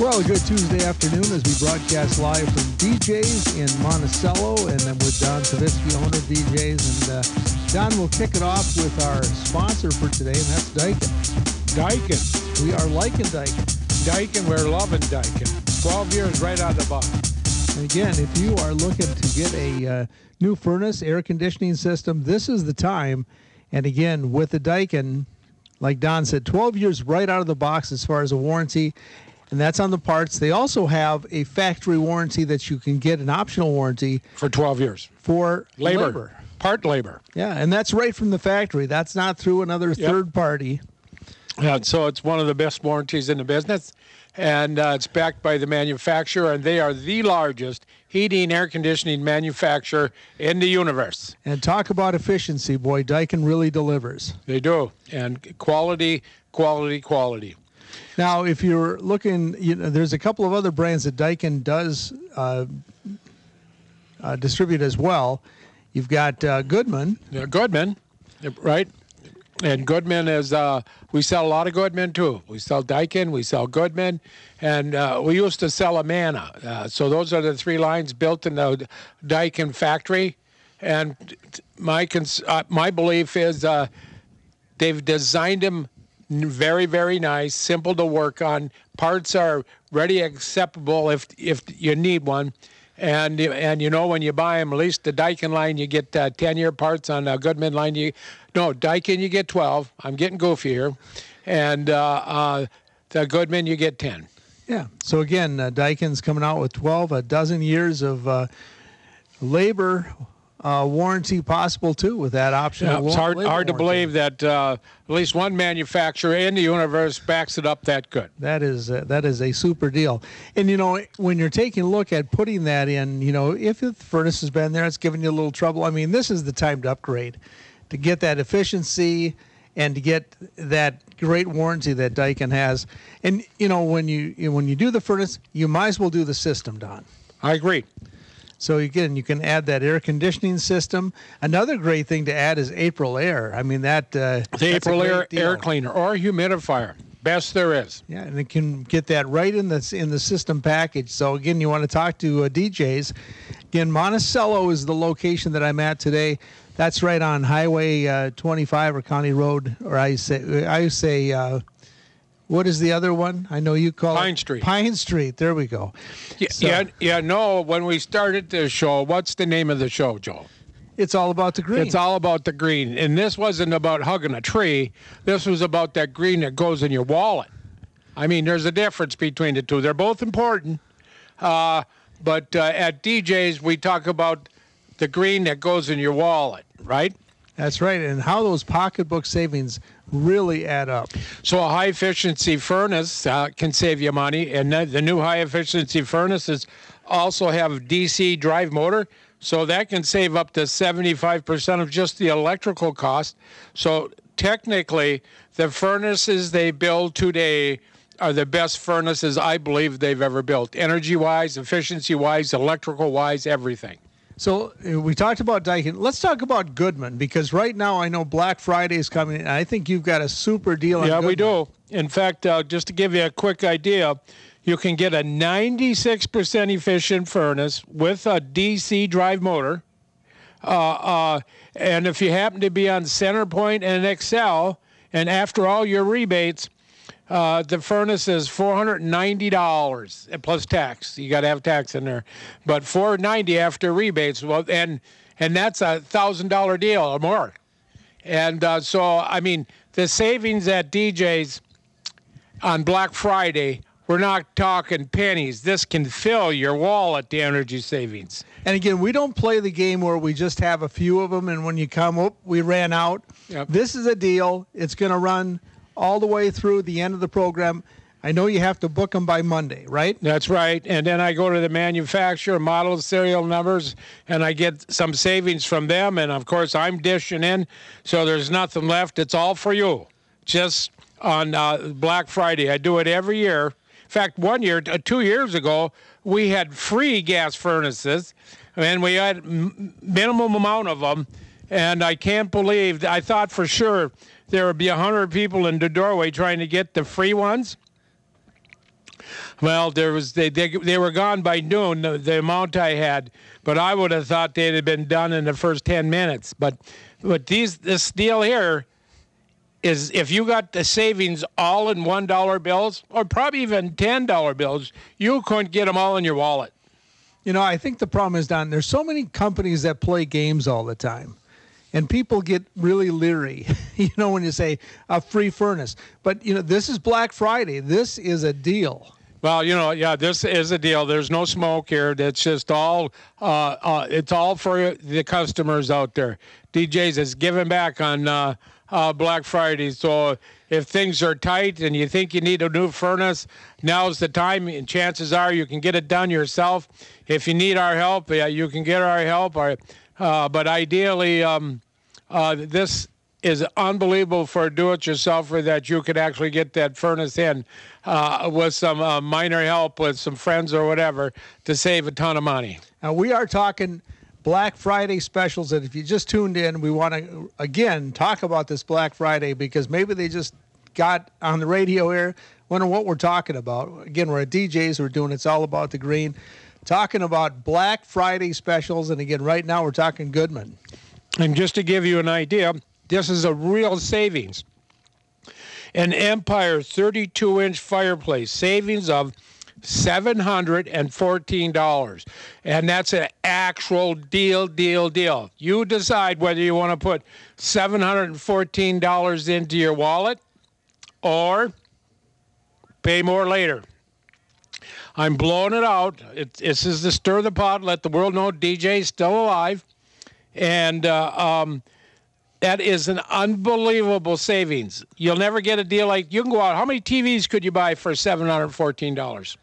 Well, a good Tuesday afternoon as we broadcast live from DJ's in Monticello, and then with Don Savitsky, owner of DJ's. And uh, Don will kick it off with our sponsor for today, and that's Daikin. Daikin. We are liking Daikin. Daikin, we're loving Daikin. 12 years right out of the box. And again, if you are looking to get a uh, new furnace, air conditioning system, this is the time. And again, with the Daikin, like Don said, 12 years right out of the box as far as a warranty and that's on the parts. They also have a factory warranty that you can get an optional warranty for 12 years for labor, labor. part labor. Yeah, and that's right from the factory. That's not through another yep. third party. Yeah, so it's one of the best warranties in the business, and uh, it's backed by the manufacturer, and they are the largest heating air conditioning manufacturer in the universe. And talk about efficiency, boy, Daikin really delivers. They do, and quality, quality, quality. Now, if you're looking, you know, there's a couple of other brands that Daikin does uh, uh, distribute as well. You've got uh, Goodman. Yeah, Goodman, right? And Goodman is, uh, we sell a lot of Goodman too. We sell Daikin, we sell Goodman, and uh, we used to sell Amana. Uh, so those are the three lines built in the Daikin factory. And my, cons- my belief is they've designed them very very nice, simple to work on. Parts are ready acceptable if if you need one. And and you know when you buy them, at least the Daikin line, you get uh, ten year parts. On a Goodman line, you no Daikin, you get twelve. I'm getting goofy here, and uh, uh, the Goodman, you get ten. Yeah. So again, uh, Daikin's coming out with twelve, a dozen years of uh, labor uh, warranty possible too with that option. Yeah, it's hard, hard to believe that uh, at least one manufacturer in the universe backs it up that good. That is uh, that is a super deal. And you know when you're taking a look at putting that in, you know if the furnace has been there, it's giving you a little trouble. I mean, this is the time to upgrade to get that efficiency and to get that great warranty that Daikin has. And you know when you when you do the furnace, you might as well do the system, Don. I agree. So again, you can add that air conditioning system. Another great thing to add is Aprilaire. I mean that uh, the Aprilaire air cleaner or humidifier, best there is. Yeah, and it can get that right in the in the system package. So again, you want to talk to uh, DJs. Again, Monticello is the location that I'm at today. That's right on Highway uh, 25 or County Road, or I say I say uh, what is the other one? I know you call Pine it Street. Pine Street. There we go. Yeah, so, yeah, yeah. No, when we started the show, what's the name of the show, Joe? It's all about the green. It's all about the green, and this wasn't about hugging a tree. This was about that green that goes in your wallet. I mean, there's a difference between the two. They're both important, uh, but uh, at DJ's we talk about the green that goes in your wallet, right? That's right, and how those pocketbook savings really add up. So a high efficiency furnace uh, can save you money, and the new high efficiency furnaces also have DC drive motor, so that can save up to 75% of just the electrical cost. So technically, the furnaces they build today are the best furnaces I believe they've ever built, energy wise, efficiency wise, electrical wise, everything. So uh, we talked about Daikin. Let's talk about Goodman because right now I know Black Friday is coming, and I think you've got a super deal. Yeah, Goodman. we do. In fact, uh, just to give you a quick idea, you can get a 96% efficient furnace with a DC drive motor. Uh, uh, and if you happen to be on CenterPoint and Xcel, and after all your rebates, uh, the furnace is four hundred ninety dollars plus tax. You got to have tax in there, but four ninety after rebates. Well, and and that's a thousand dollar deal or more. And uh, so, I mean, the savings at DJ's on Black Friday, we're not talking pennies. This can fill your wallet, the energy savings. And again, we don't play the game where we just have a few of them, and when you come up, we ran out. Yep. This is a deal. It's going to run all the way through the end of the program. I know you have to book them by Monday, right? That's right. And then I go to the manufacturer, model serial numbers, and I get some savings from them. And of course, I'm dishing in, so there's nothing left. It's all for you. Just on uh, Black Friday. I do it every year. In fact, one year, uh, two years ago, we had free gas furnaces, and we had m- minimum amount of them. And I can't believe, I thought for sure there would be 100 people in the doorway trying to get the free ones. Well, there was they they, they were gone by noon. The, the amount I had, but I would have thought they'd have been done in the first ten minutes. But but these this deal here is if you got the savings all in one dollar bills or probably even ten dollar bills, you couldn't get them all in your wallet. You know, I think the problem is Don. There's so many companies that play games all the time, and people get really leery. you know, when you say a free furnace, but you know, this is Black Friday. This is a deal. Well, you know, yeah, this is a deal. There's no smoke here. It's just all, uh, uh, it's all for the customers out there. DJs is giving back on uh, uh, Black Friday. So if things are tight and you think you need a new furnace, now's the time. And chances are you can get it done yourself. If you need our help, yeah, you can get our help. Or, uh, but ideally, um, uh, this is unbelievable for do-it-yourselfer that you could actually get that furnace in uh, with some uh, minor help with some friends or whatever to save a ton of money. Now we are talking Black Friday specials, and if you just tuned in, we want to again talk about this Black Friday because maybe they just got on the radio here, wonder what we're talking about. Again, we're at DJs, we're doing it's all about the green, talking about Black Friday specials, and again, right now we're talking Goodman. And just to give you an idea, this is a real savings. An Empire 32 inch fireplace, savings of $714. And that's an actual deal, deal, deal. You decide whether you want to put $714 into your wallet or pay more later. I'm blowing it out. It, this is to stir the pot, let the world know DJ's still alive. And, uh, um, that is an unbelievable savings. You'll never get a deal like you can go out. How many TVs could you buy for seven hundred fourteen dollars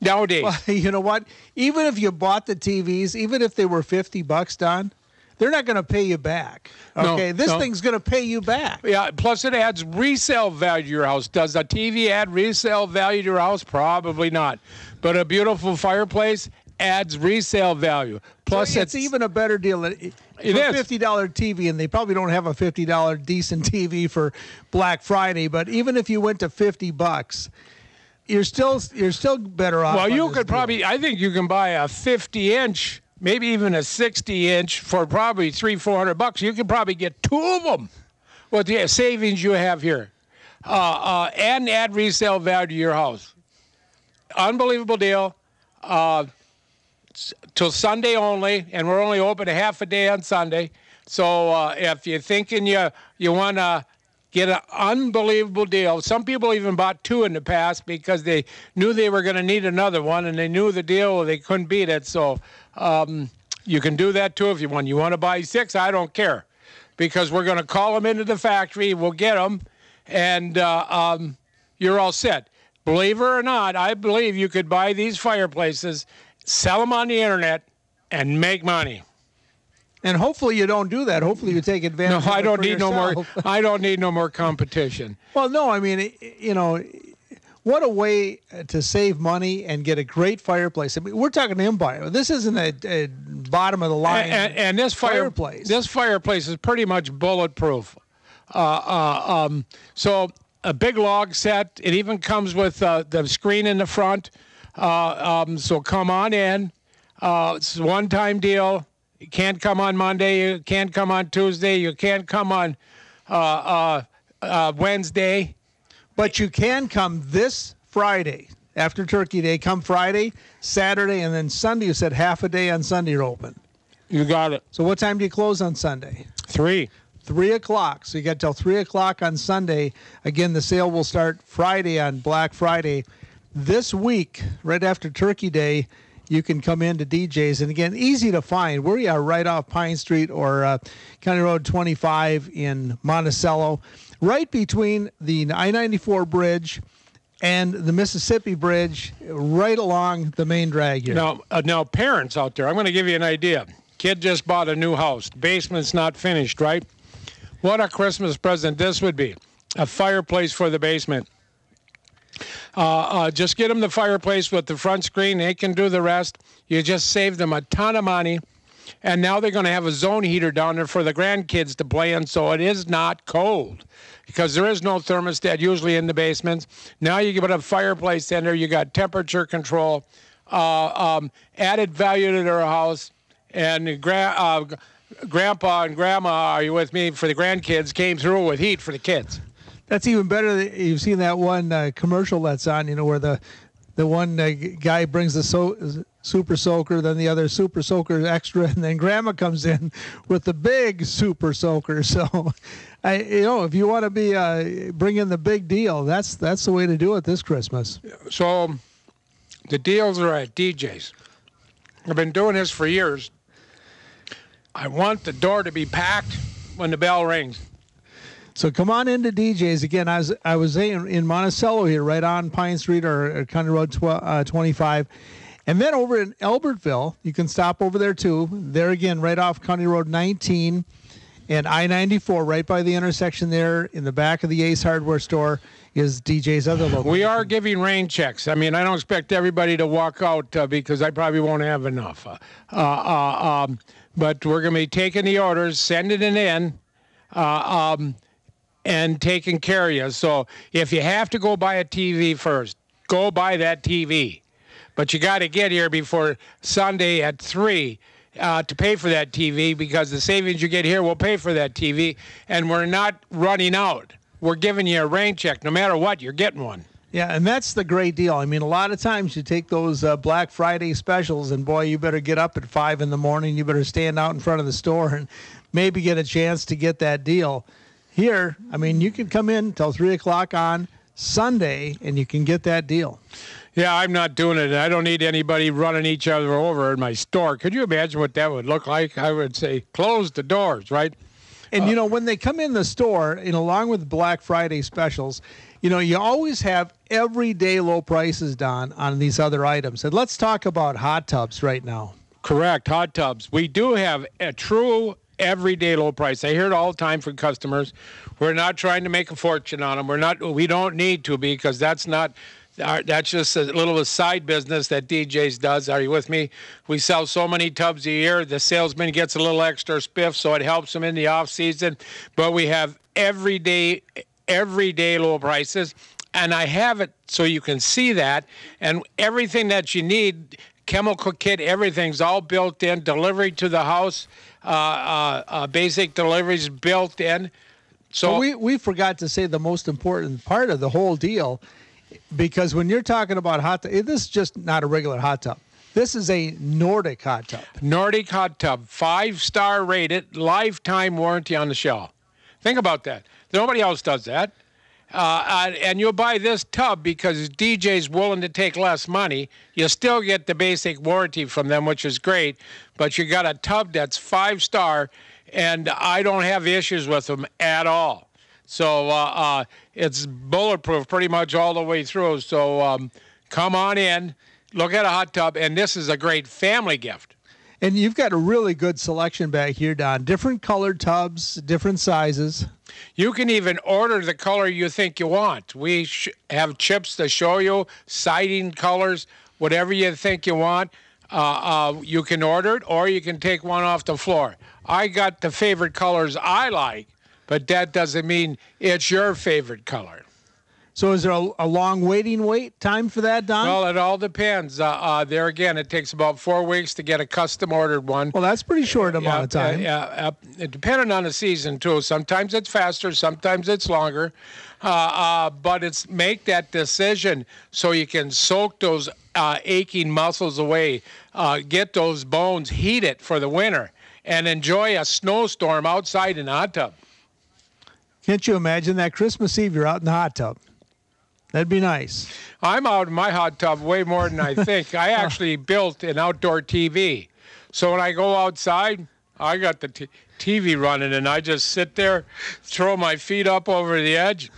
nowadays? Well, you know what? Even if you bought the TVs, even if they were fifty bucks, Don, they're not going to pay you back. Okay, No, this no. thing's going to pay you back. yeah. Plus, it adds resale value to your house. Does a TV add resale value to your house? Probably not. But a beautiful fireplace adds resale value. Plus, it's, even a better deal. It, is. fifty dollar TV, and they probably don't have a fifty dollar decent TV for Black Friday. But even if you went to fifty bucks, you're still you're still better off. Well, you could deal. probably. I think you can buy a 50 inch, maybe even a 60 inch for probably three, four hundred bucks. You can probably get two of them with the savings you have here, uh, uh, and add resale value to your house. Unbelievable deal. Uh, till Sunday only, and we're only open a half a day on Sunday. So uh, if you're thinking you you want to get an unbelievable deal, some people even bought two in the past because they knew they were going to need another one, and they knew the deal they couldn't beat it. So um, you can do that too if you want. You want to buy six? I don't care, because we're going to call them into the factory. We'll get them, and uh, um, you're all set. Believe it or not, I believe you could buy these fireplaces, sell them on the internet, and make money. and hopefully you don't do that. Hopefully you take No, advantage. of I don't need no more. I don't need no more competition. Well, no, I mean, you know, what a way to save money and get a great fireplace. I mean, we're talking Empire. This isn't a, a bottom of the line And, and this fire, fireplace. this fireplace is pretty much bulletproof. Uh, uh, um, so a big log set. It even comes with uh, the screen in the front. Uh, um, so come on in. Uh, it's a one-time deal. You can't come on Monday. You can't come on Tuesday. You can't come on uh, uh, uh, Wednesday. But you can come this Friday after Turkey Day. Come Friday, Saturday, and then Sunday. You said half a day on Sunday you're open. You got it. So what time do you close on Sunday? Three. Three o'clock. So you got till three o'clock on Sunday. Again, the sale will start Friday on Black Friday. This week, right after Turkey Day, you can come into DJs. And again, easy to find. We are right off Pine Street or uh, County Road 25 in Monticello, right between the I 94 bridge and the Mississippi Bridge, right along the main drag here. Now, uh, now, parents out there, I'm going to give you an idea. Kid just bought a new house. Basement's not finished, right? What a Christmas present this would be a fireplace for the basement. Uh, uh, just get them the fireplace with the front screen. They can do the rest. You just save them a ton of money. And now they're going to have a zone heater down there for the grandkids to play in, so it is not cold because there is no thermostat usually in the basements. Now you put a fireplace in there, you got temperature control, uh, um, added value to their house, and gra- uh, grandpa and grandma, are you with me, for the grandkids came through with heat for the kids. That's even better. You've seen that one uh, commercial that's on, you know, where the the one uh, guy brings the so, super soaker, then the other super soaker extra, and then grandma comes in with the big super soaker. So, I, you know, if you want to be uh, bring in the big deal, that's that's the way to do it this Christmas. So, the deals are at DJ's. I've been doing this for years. I want the door to be packed when the bell rings. So come on into DJ's again. I was I was in, in Monticello here, right on Pine Street or, or County Road tw- uh, 25, and then over in Albertville, you can stop over there too. There again, right off County Road 19 and I-94, right by the intersection there, in the back of the Ace Hardware store is DJ's other location. We are giving rain checks. I mean, I don't expect everybody to walk out uh, because I probably won't have enough. Uh, uh, um, but we're going to be taking the orders, sending it in. Uh, um, and taking care of you. So if you have to go buy a TV first, go buy that TV. But you got to get here before Sunday at 3 uh, to pay for that TV because the savings you get here will pay for that TV. And we're not running out. We're giving you a rain check. No matter what, you're getting one. Yeah, and that's the great deal. I mean, a lot of times you take those uh, Black Friday specials, and boy, you better get up at five in the morning. You better stand out in front of the store and maybe get a chance to get that deal. Here, I mean, you can come in till three o'clock on Sunday, and you can get that deal. Yeah, I'm not doing it. I don't need anybody running each other over in my store. Could you imagine what that would look like? I would say, close the doors, right? And you uh, know, when they come in the store, and along with Black Friday specials, you know, you always have everyday low prices, Don, on these other items. And let's talk about hot tubs right now. Correct, hot tubs. We do have a true everyday low price. I hear it all the time from customers. We're not trying to make a fortune on them. We're not. We don't need to because that's not. That's just a little side business that DJs does. Are you with me? We sell so many tubs a year. The salesman gets a little extra spiff, so it helps him in the off season. But we have everyday, everyday low prices, and I have it so you can see that. And everything that you need, chemical kit, everything's all built in. Delivery to the house, uh, uh, uh, basic deliveries built in. So we, we forgot to say the most important part of the whole deal because when you're talking about hot tub, this is just not a regular hot tub. This is a Nordic hot tub. Nordic hot tub, five star rated, lifetime warranty on the shell. Think about that. Nobody else does that. Uh, and you'll buy this tub because DJ's willing to take less money. You still get the basic warranty from them, which is great, but you got a tub that's five star, and I don't have issues with them at all. So uh, uh, it's bulletproof pretty much all the way through. So um, come on in, look at a hot tub, and this is a great family gift. And you've got a really good selection back here, Don. Different colored tubs, different sizes. You can even order the color you think you want. We sh- have chips to show you, siding colors, whatever you think you want. Uh, uh, you can order it, or you can take one off the floor. I got the favorite colors I like, but that doesn't mean it's your favorite color. So is there a, a long waiting wait time for that, Don? Well, it all depends. Uh, uh, there again, it takes about four weeks to get a custom ordered one. well, that's pretty short amount of time. Yeah, uh, it depending on the season too. Sometimes it's faster, sometimes it's longer. Uh, uh, but it's make that decision so you can soak those uh, aching muscles away, uh, get those bones heated for the winter, and enjoy a snowstorm outside in a hot tub. Can't you imagine that Christmas Eve you're out in the hot tub? That'd be nice. I'm out in my hot tub way more than I think. I actually built an outdoor TV. So when I go outside, I got the t- TV running and I just sit there, throw my feet up over the edge.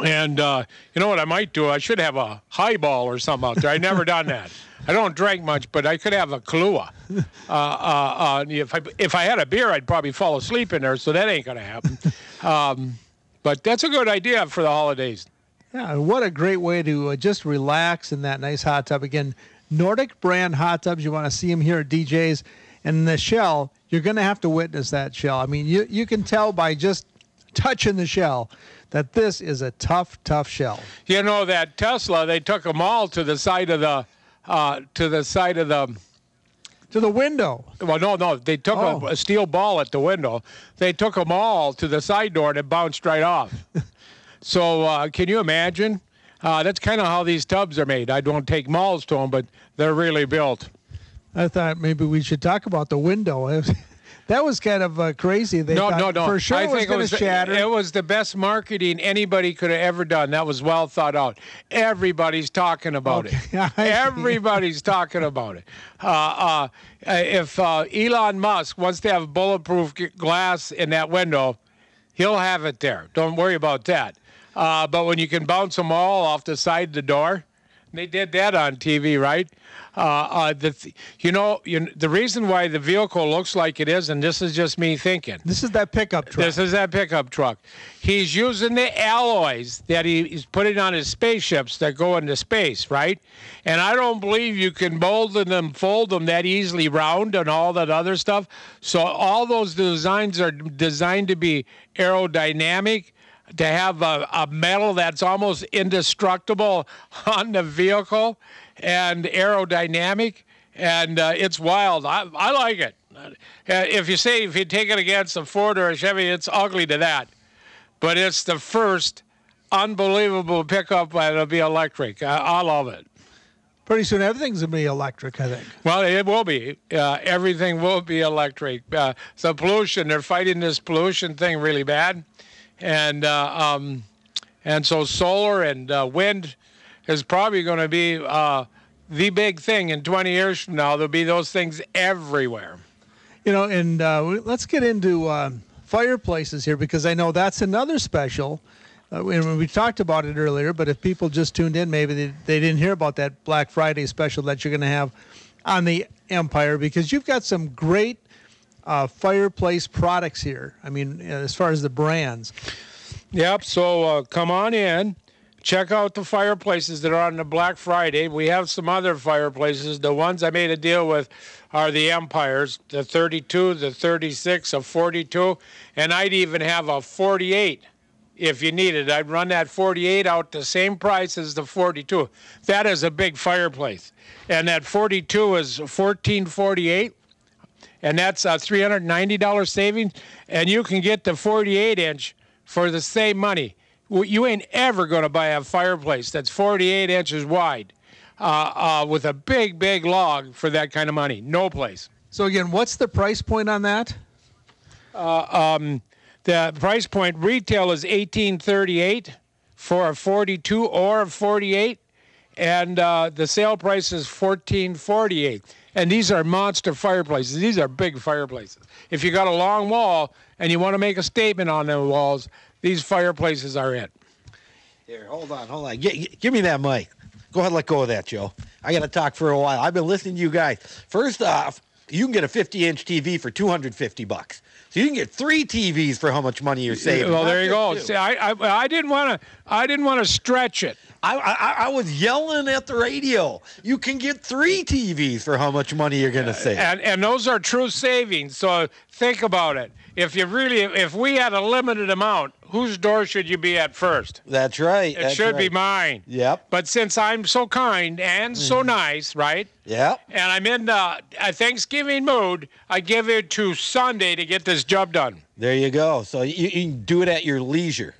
And uh, you know what I might do? I should have a highball or something out there. I've never done that. I don't drink much, but I could have a Kahlua. Uh, uh, uh, if I if I had a beer, I'd probably fall asleep in there. So that ain't gonna happen. Um, but that's a good idea for the holidays. Yeah, what a great way to uh, just relax in that nice hot tub. Again, Nordic brand hot tubs. You want to see them here at DJ's. And the shell, you're going to have to witness that shell. I mean, you you can tell by just touching the shell that this is a tough, tough shell. You know that Tesla, they took them all to the side of the uh, to the side of the To the window. Well, no, no. They took Oh. a, a steel ball at the window. They took them all to the side door and it bounced right off. so, uh, can you imagine? Uh, that's kind of how these tubs are made. I don't take malls to them, but they're really built. I thought maybe we should talk about the window. that was kind of uh, crazy. They no, no, no. For sure, I it was to shatter. It was the best marketing anybody could have ever done. That was well thought out. Everybody's talking about Okay, it. Everybody's talking about it. Uh, uh, if uh, Elon Musk wants to have bulletproof glass in that window, he'll have it there. Don't worry about that. Uh, but when you can bounce them all off the side of the door, they did that on TV, right? Uh, uh, the th- you know, you, the reason why the vehicle looks like it is, and this is just me thinking. this is that pickup truck. This is that pickup truck. He's using the alloys that he, he's putting on his spaceships that go into space, right? And I don't believe you can mold them, fold them that easily round and all that other stuff. So all those designs are designed to be aerodynamic, to have a, a metal that's almost indestructible on the vehicle and aerodynamic. And uh, it's wild. I, I like it. Uh, if you say if you take it against a Ford or a Chevy, it's ugly to that. But it's the first unbelievable pickup that'll be electric. I, I love it. Pretty soon, everything's going to be electric, I think. Well, it will be. Uh, everything will be electric. Uh, so pollution, they're fighting this pollution thing really bad, and uh, um, and so solar and uh, wind is probably going to be uh, the big thing in 20 years from now. There'll be those things everywhere. You know, and uh, let's get into um, fireplaces here because I know that's another special. Uh, and we talked about it earlier, but if people just tuned in, maybe they, they didn't hear about that Black Friday special that you're going to have on the Empire because you've got some great uh, fireplace products here. I mean, as far as the brands. Yep. So uh, come on in. Check out the fireplaces that are on the Black Friday. We have some other fireplaces. The ones I made a deal with are the Empires, the 32, the 36, a 42, and I'd even have a 48 if you needed. I'd run that 48 out the same price as the 42. That is a big fireplace. And that 42 is 1448 and that's a $390 savings. And you can get the 48 inch for the same money. You ain't ever going to buy a fireplace that's 48 inches wide uh, uh, with a big, big log for that kind of money. No place. So, again, what's the price point on that? The price point retail is 1838 for a 42 or a 48, and uh, the sale price is 1448. And these are monster fireplaces. These are big fireplaces. If you got a long wall and you want to make a statement on the walls, these fireplaces are it. Here, hold on, hold on. Gi- give me that mic. Go ahead, let go of that, Joe. I got to talk for a while. I've been listening to you guys. First off, you can get a 50-inch TV for 250 bucks. So you can get three TVs for how much money you're saving. Well, there you go. two. See, I, I, I didn't want to. I didn't want to stretch it. I, I, I was yelling at the radio. You can get three TVs for how much money you're going to save. and and those are true savings. So think about it. If you really, if we had a limited amount, whose door should you be at first? That's right. It that's should be mine. Yep. But since I'm so kind and so nice, right? Yep. And I'm in the a Thanksgiving mood, I give it to Sunday to get this job done There you go. So you, you can do it at your leisure.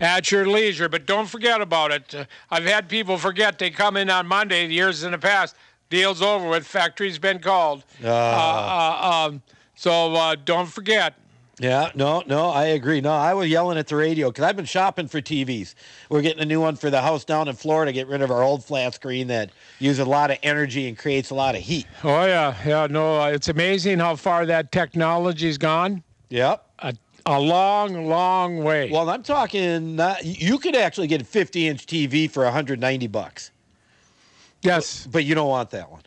at your leisure. But don't forget about it. Uh, I've had people forget they come in on Monday. Years in the past, deal's over with. Factory's been called. Uh, uh, um, so uh, don't forget. Yeah, no, no, I agree. No, I was yelling at the radio because I've been shopping for TVs. We're getting a new one for the house down in Florida. Get rid of our old flat screen that uses a lot of energy and creates a lot of heat. Oh yeah, yeah. No, uh, it's amazing how far that technology's gone. Yep. A, a long, long way. Well, I'm talking. You could actually get a 50 inch TV for 190 bucks, yes. but you don't want that one.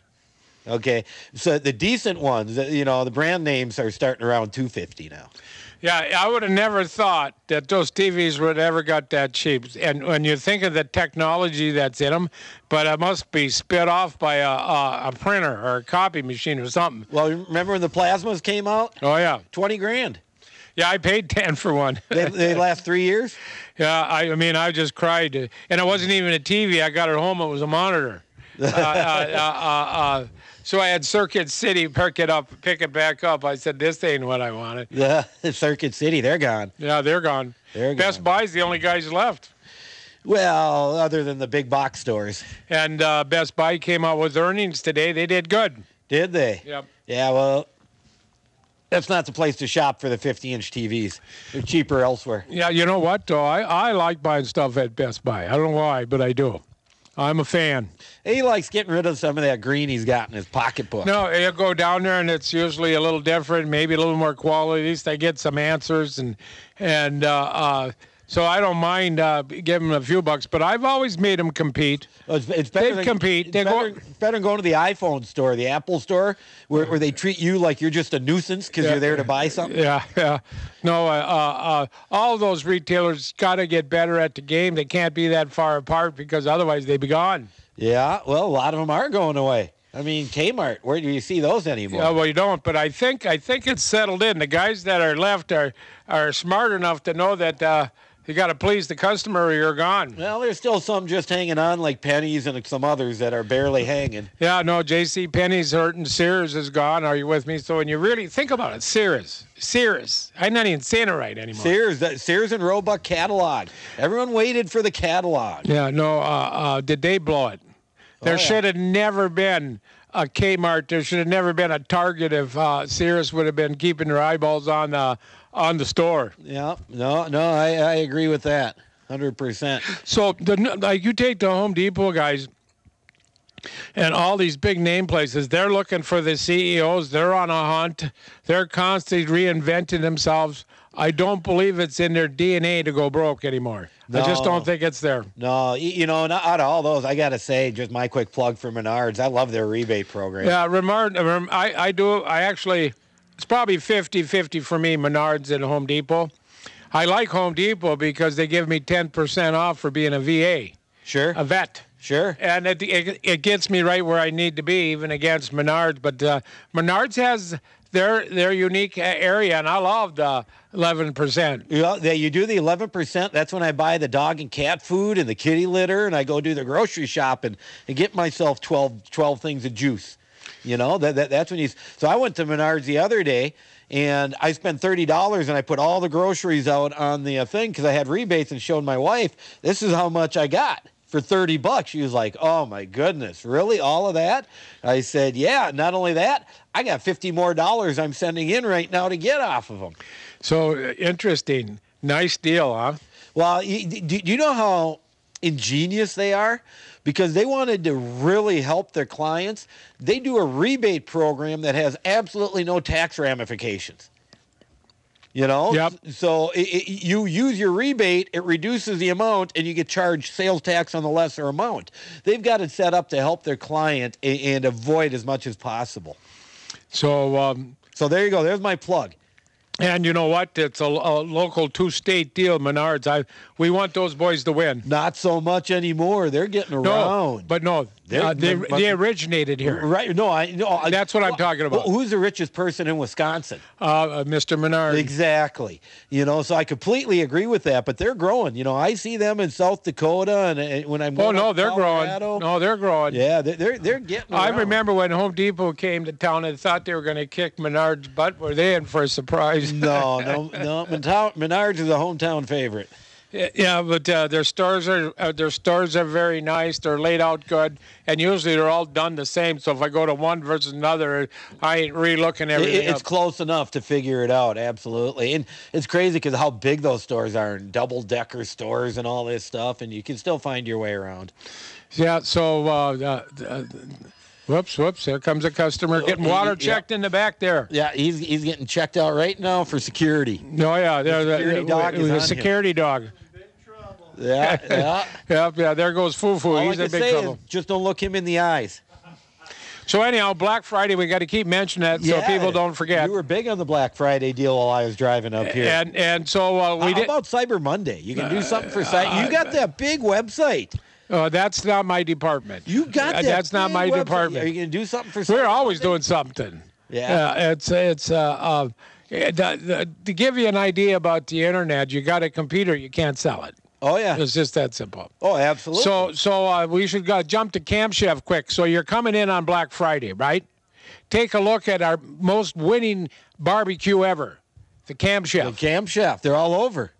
Okay, so the decent ones, uh, you know, the brand names are starting around 250 now. Yeah, I would have never thought that those TVs would ever got that cheap. And when you think of the technology that's in them, but it must be spit off by a, a, a printer or a copy machine or something. Well, remember when the plasmas came out? Oh yeah, 20 grand. yeah. I paid ten for one. They, they last three years. yeah, I, I mean, I just cried, and it wasn't even a TV. I got it home. It was a monitor. uh, uh, uh, uh, uh, so I had Circuit City pick it up, pick it back up. I said, "This ain't what I wanted." Yeah, Circuit City, they're gone. Yeah, they're gone. They're Best gone. Buy's the only guys left. Well, other than the big box stores, And uh, Best Buy came out with earnings today. They did good. did they? Yep. Yeah, well, that's not the place to shop for the 50 inch TVs. They're cheaper elsewhere. Yeah, you know what? Though I, I like buying stuff at Best Buy. I don't know why, but I do. I'm a fan. He likes getting rid of some of that green he's got in his pocketbook. No, he'll go down there and it's usually a little different, maybe a little more quality. At least I get some answers and and uh, uh, so I don't mind uh, giving them a few bucks. But I've always made them compete. Well, It's, it's better They than, compete. It's They better, go- better than going to the iPhone store, the Apple store, where, where they treat you like you're just a nuisance because Yeah. you're there to buy something. Yeah, yeah. No, uh, uh, uh, all those retailers got to get better at the game. They can't be that far apart because otherwise they'd be gone. Yeah, well, a lot of them are going away. I mean, Kmart, where do you see those anymore? Yeah, well, you don't, but I think I think it's settled in. The guys that are left are are smart enough to know that uh, you got to please the customer or you're gone. Well, there's still some just hanging on, like Penney's and some others that are barely hanging. Yeah, no, J.C. Penney's hurting. Sears is gone. Are you with me? So when you really think about it, Sears, Sears. I'm not even saying it right anymore. Sears, that Sears and Roebuck catalog. Everyone waited for the catalog. Yeah, no. Uh, uh, did they blow it? There Oh, yeah. should have never been a Kmart. There should have never been a Target if uh, Sears would have been keeping their eyeballs on the on the store. Yeah, no, no, I, I agree with that, hundred percent. So the like you take the Home Depot guys and all these big name places, they're looking for the CEOs. They're on a hunt. They're constantly reinventing themselves. I don't believe it's in their DNA to go broke anymore. I just don't think it's there. No, you know, not out of all those, I gotta say, just my quick plug for Menards. I love their rebate program. Yeah, Remar, I, I do. I actually, it's probably 50 50 for me, Menards and Home Depot. I like Home Depot because they give me 10% off for being a VA, Sure, a vet. sure. And it, it, it gets me right where I need to be, even against Menards. But uh, Menards has their their unique area, and I love the 11%. Yeah, they, you do the eleven percent. That's when I buy the dog and cat food and the kitty litter, and I go do the grocery shopping and get myself 12, 12 things of juice. You know that, that that's when you. So I went to Menards the other day, and I spent thirty dollars, and I put all the groceries out on the uh, thing because I had rebates, and showed my wife this is how much I got for 30 bucks. She was like, "Oh my goodness, really? All of that?" I said, "Yeah, not only that, I got 50 more dollars I'm sending in right now to get off of them." So uh, interesting. Nice deal, huh? Well, do you know how ingenious they are? Because they wanted to really help their clients. They do a rebate program that has absolutely no tax ramifications. You know, Yep. so it, it, you use your rebate, it reduces the amount, and you get charged sales tax on the lesser amount. They've got it set up to help their client and, and avoid as much as possible. So, um, So there you go. There's my plug. And you know what? It's a, a local two-state deal, Menards. I we want those boys to win. Not so much anymore. They're getting No, around. but no, They're- uh, they, they originated here. Right? No, I no. That's what I'm talking about. Well, who's the richest person in Wisconsin? Uh, uh, Mr. Menard. Exactly. You know, so I completely agree with that. But they're growing. You know, I see them in South Dakota, and, and when I'm Oh no, they're Colorado, growing. No, they're growing. Yeah, they're they're, they're getting. I remember when Home Depot came to town and thought they were going to kick Menard's butt. Were they in for a surprise? No, no, no. Menard- Menards is a hometown favorite. Yeah, but uh, their stores are uh, their stores are very nice. They're laid out good, and usually they're all done the same. So if I go to one versus another, I ain't re-looking It- everything it's up. close enough to figure it out. Absolutely, and it's crazy because how big those stores are, and double decker stores, and all this stuff, and you can still find your way around. Yeah. So, uh, uh, uh, whoops, whoops. Here comes a customer getting water Yeah. checked in the back there. Yeah, he's he's getting checked out right now for security. No, yeah, there, the, security dog is the on him. security dog. Yeah, yeah. Yep, yeah. There goes Fufu. All He's in big trouble. just don't look him in the eyes. So anyhow, Black Friday, we got to keep mentioning that so people don't forget. You were big on the Black Friday deal while I was driving up here. and and so uh, we How did. about Cyber Monday? You can do something for site. You got that big website. Uh, that's not my department. You got Uh, that. That's not my website. department. Are you going to do something for? Cyber We're always doing something. Yeah. Uh, it's it's uh, uh, to give you an idea about the internet, you got a computer, you can't sell it. Oh yeah. It's just that simple. Oh, absolutely. So so uh, we should go, jump to Camp Chef quick. So you're coming in on Black Friday, right? Take a look at our most winning barbecue ever, the the Chef. Camp Chef, they're all over.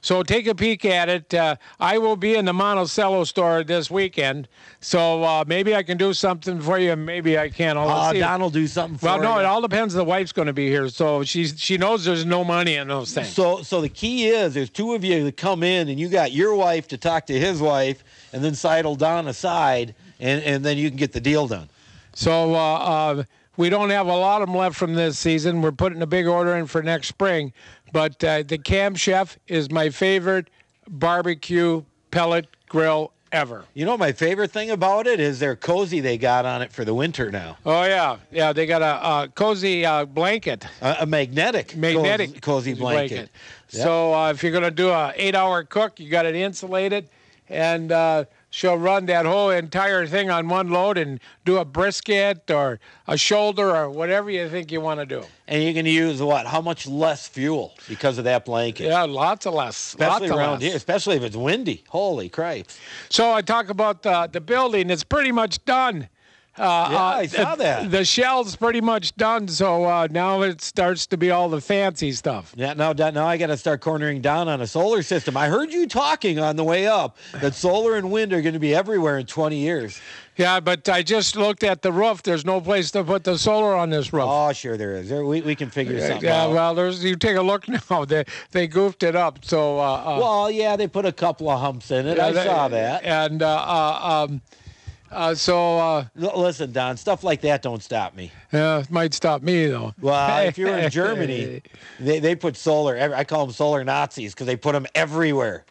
So take a peek at it. Uh, I will be in the Monticello store this weekend, so uh, maybe I can do something for you. Maybe I can't. I'll Uh. Don will do something for well, no, you. it all depends. The wife's going to be here, so she's she knows there's no money in those things. So, so the key is there's two of you that come in, and you got your wife to talk to his wife, and then sidle Don aside, and, and then you can get the deal done. So uh, uh, we don't have a lot of them left from this season. We're putting a big order in for next spring, but uh, the Camp Chef is my favorite barbecue pellet grill ever. You know, my favorite thing about it is their cozy they got on it for the winter now. Oh yeah, yeah. They got a, cozy uh, blanket. A, a magnetic, magnetic cozy, cozy blanket. Yep. So uh, if you're going to do a eight-hour cook, you got it insulated, and uh, she'll run that whole entire thing on one load and do a brisket or a shoulder or whatever you think you want to do. And you're going to use what? How much less fuel because of that blanket? Yeah, lots of less. Especially lots of around less. here, especially if it's windy. Holy crap! So I talk about the, the building. It's pretty much done. Uh, Yeah, uh, I saw the, that. The shell's pretty much done. So uh, now it starts to be all the fancy stuff. Yeah, now, now I got to start cornering down on a solar system. I heard you talking on the way up that solar and wind are going to be everywhere in 20 years. Yeah, but I just looked at the roof. There's no place to put the solar on this roof. Oh, sure there is. There, we, we can figure something yeah, out. Yeah, well, there's you take a look now. They they goofed it up. So uh, uh, Well, yeah, they put a couple of humps in it. I they- saw that. And uh, um, uh, so uh, Listen, Don, stuff like that don't stop me. yeah, it might stop me though. Well, if you're in Germany, they, they put solar. I call them solar Nazis because they put them everywhere.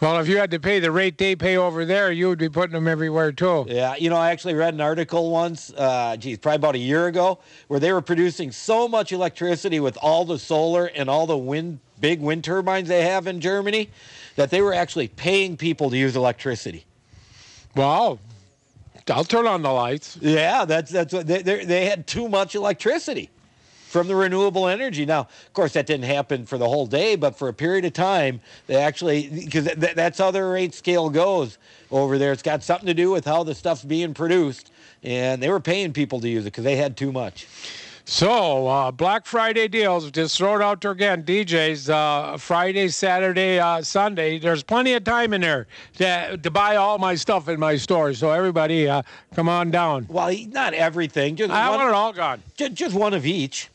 Well, if you had to pay the rate they pay over there, you would be putting them everywhere too. Yeah, you know, I actually read an article once, uh, geez, probably about a year ago, where they were producing so much electricity with all the solar and all the wind, big wind turbines they have in Germany, that they were actually paying people to use electricity. Wow. I'll turn on the lights. Yeah, that's that's what they they had too much electricity from the renewable energy. Now, of course, that didn't happen for the whole day, but for a period of time, they actually because th- that's how their rate scale goes over there. It's got something to do with how the stuff's being produced, and they were paying people to use it because they had too much. So, uh, Black Friday deals, just throw it out there again. DJs, uh, Friday, Saturday, uh, Sunday. There's plenty of time in there to, to buy all my stuff in my store. So, everybody, uh, come on down. Well, not everything, just I one, want it all gone. ju- just one of each.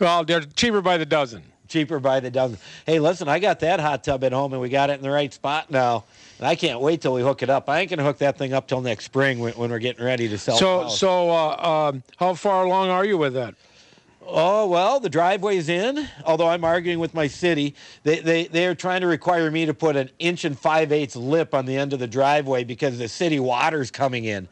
Well, they're cheaper by the dozen. cheaper by the dozen. Hey, listen, I got that hot tub at home and we got it in the right spot now. And I can't wait till we hook it up. I ain't gonna hook that thing up till next spring when, when we're getting ready to sell. the So, so uh, um, how far along are you with that? Oh well, the driveway's in. Although I'm arguing with my city, they they they are trying to require me to put an inch and five eighths lip on the end of the driveway because the city water's coming in.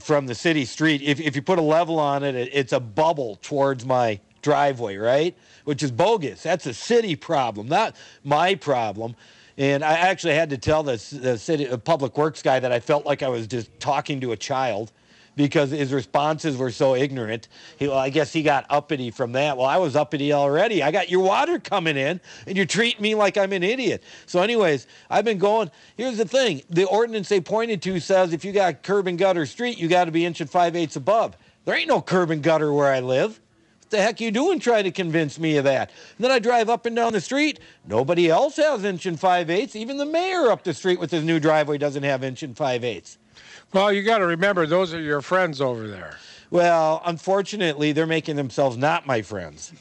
from the city street. If, if you put a level on it, it, it's a bubble towards my driveway, right? Which is bogus. That's a city problem, not my problem. And I actually had to tell the, the city the public works guy that I felt like I was just talking to a child because his responses were so ignorant. He, well, I guess he got uppity from that. Well, I was uppity already. I got your water coming in, and you're treating me like I'm an idiot. So, anyways, I've been going. Here's the thing: the ordinance they pointed to says if you got curb and gutter street, you got to be inch and five eighths above. There ain't no curb and gutter where I live. What the heck are you doing trying to convince me of that? And then I drive up and down the street. Nobody else has inch and five eighths. Even the mayor up the street with his new driveway doesn't have inch and five eighths. Well, you got to remember, those are your friends over there. Well, unfortunately, they're making themselves not my friends.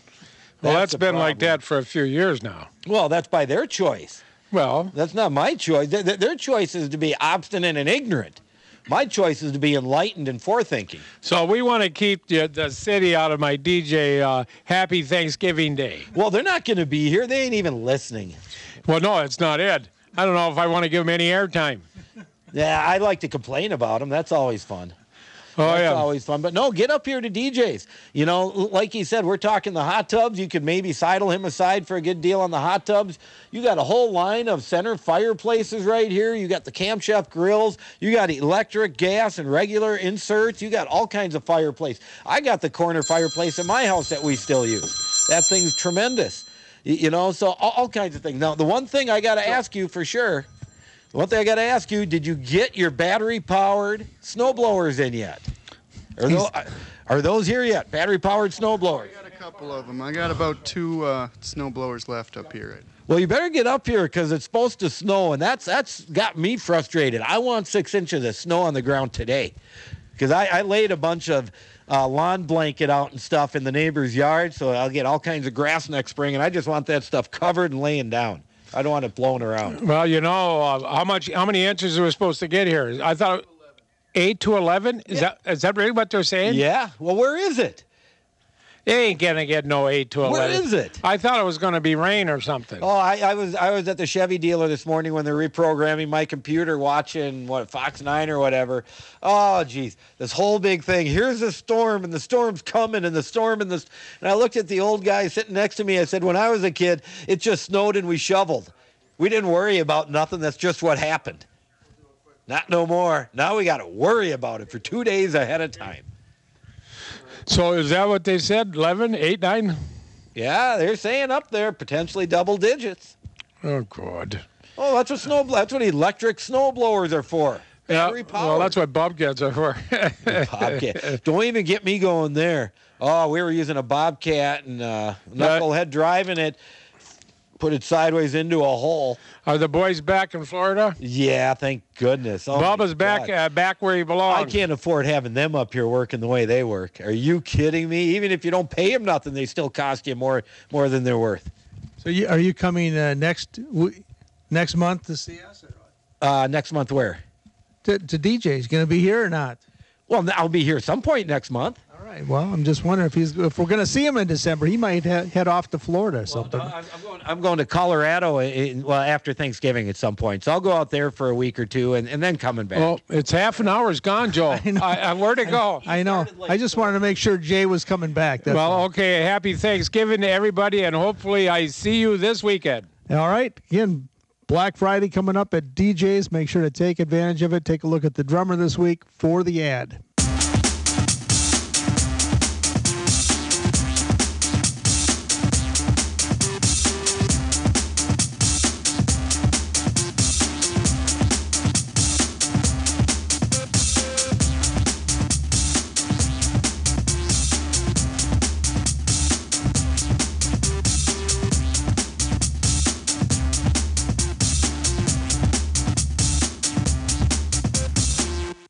Well, That's been like that for a few years now. Well, that's by their choice. Well, That's not my choice. Their, their- their choice is to be obstinate and ignorant. My choice is to be enlightened and forethinking. so we want to keep the, the city out of my DJ uh, Happy Thanksgiving Day. Well, they're not going to be here. They ain't even listening. Well, no, it's not Ed. I don't know if I want to give them any airtime. Yeah, I like to complain about them. That's always fun. Oh, That's yeah. always fun. But no, get up here to DJ's. You know, like he said, we're talking the hot tubs. You could maybe sidle him aside for a good deal on the hot tubs. You got a whole line of center fireplaces right here. You got the Camp Chef grills. You got electric, gas, and regular inserts. You got all kinds of fireplace. I got the corner fireplace in my house that we still use. That thing's tremendous. You know, so all, all kinds of things. Now, the one thing I got to ask you for sure, one thing I got to ask you, did you get your battery powered snow blowers in yet? Are those, are those here yet? Battery powered snow blowers? I got a couple of them. I got about two uh, snow blowers left up here. Well, you better get up here because it's supposed to snow, and that's that's got me frustrated. I want six inches of snow on the ground today, because I, I laid a bunch of uh, lawn blanket out and stuff in the neighbor's yard, so I'll get all kinds of grass next spring, and I just want that stuff covered and laying down. I don't want it blowing around. Well, you know uh, how much, how many inches are we supposed to get here? I thought eight to eleven. Is that is that really what they're saying? Yeah. Well, where is it? They ain't gonna get no eight to Where eleven. is it? I thought it was gonna be rain or something. Oh, I, I was I was at the Chevy dealer this morning when they're reprogramming my computer, watching what Fox Nine or whatever. Oh, geez, this whole big thing. Here's the storm, and the storm's coming, and the storm, and the. And I looked at the old guy sitting next to me. I said, when I was a kid, it just snowed and we shoveled. We didn't worry about nothing. That's just what happened. Not no more. Now we got to worry about it for two days ahead of time. So is that what they said? 11, 8, 9? Yeah, they're saying up there potentially double digits. Oh, God. Oh, that's what snow. That's what electric snow blowers are for. Yeah, well, that's what Bobcats are for. Bobcat. Don't even get me going there. Oh, we were using a Bobcat and uh, knucklehead driving it, put it sideways into a hole. are the boys back in Florida? Yeah, thank goodness. Oh, my Bubba's back, uh, back where he belongs. I can't afford having them up here working the way they work. Are you kidding me? Even if you don't pay them nothing, they still cost you more more than they're worth. So you, are you coming uh, next w- next month to see us? Or? Uh, next month, where? To, to DJ's going to be here or not? Well, I'll be here some point next month. All right. Well, I'm just wondering if he's if we're going to see him in December, he might ha- head off to Florida or something. Uh, I'm, I'm going, I'm going to Colorado in, well after Thanksgiving at some point. So I'll go out there for a week or two and, and then coming back. Well, it's half an hour's gone, Joe. I know. I, where to go? I know. started I just wanted to make sure Jay was coming back. That's well, all. okay. Happy Thanksgiving to everybody, and hopefully I see you this weekend. All right. Again, Black Friday coming up at DJ's. Make sure to take advantage of it. Take a look at the drummer this week for the ad.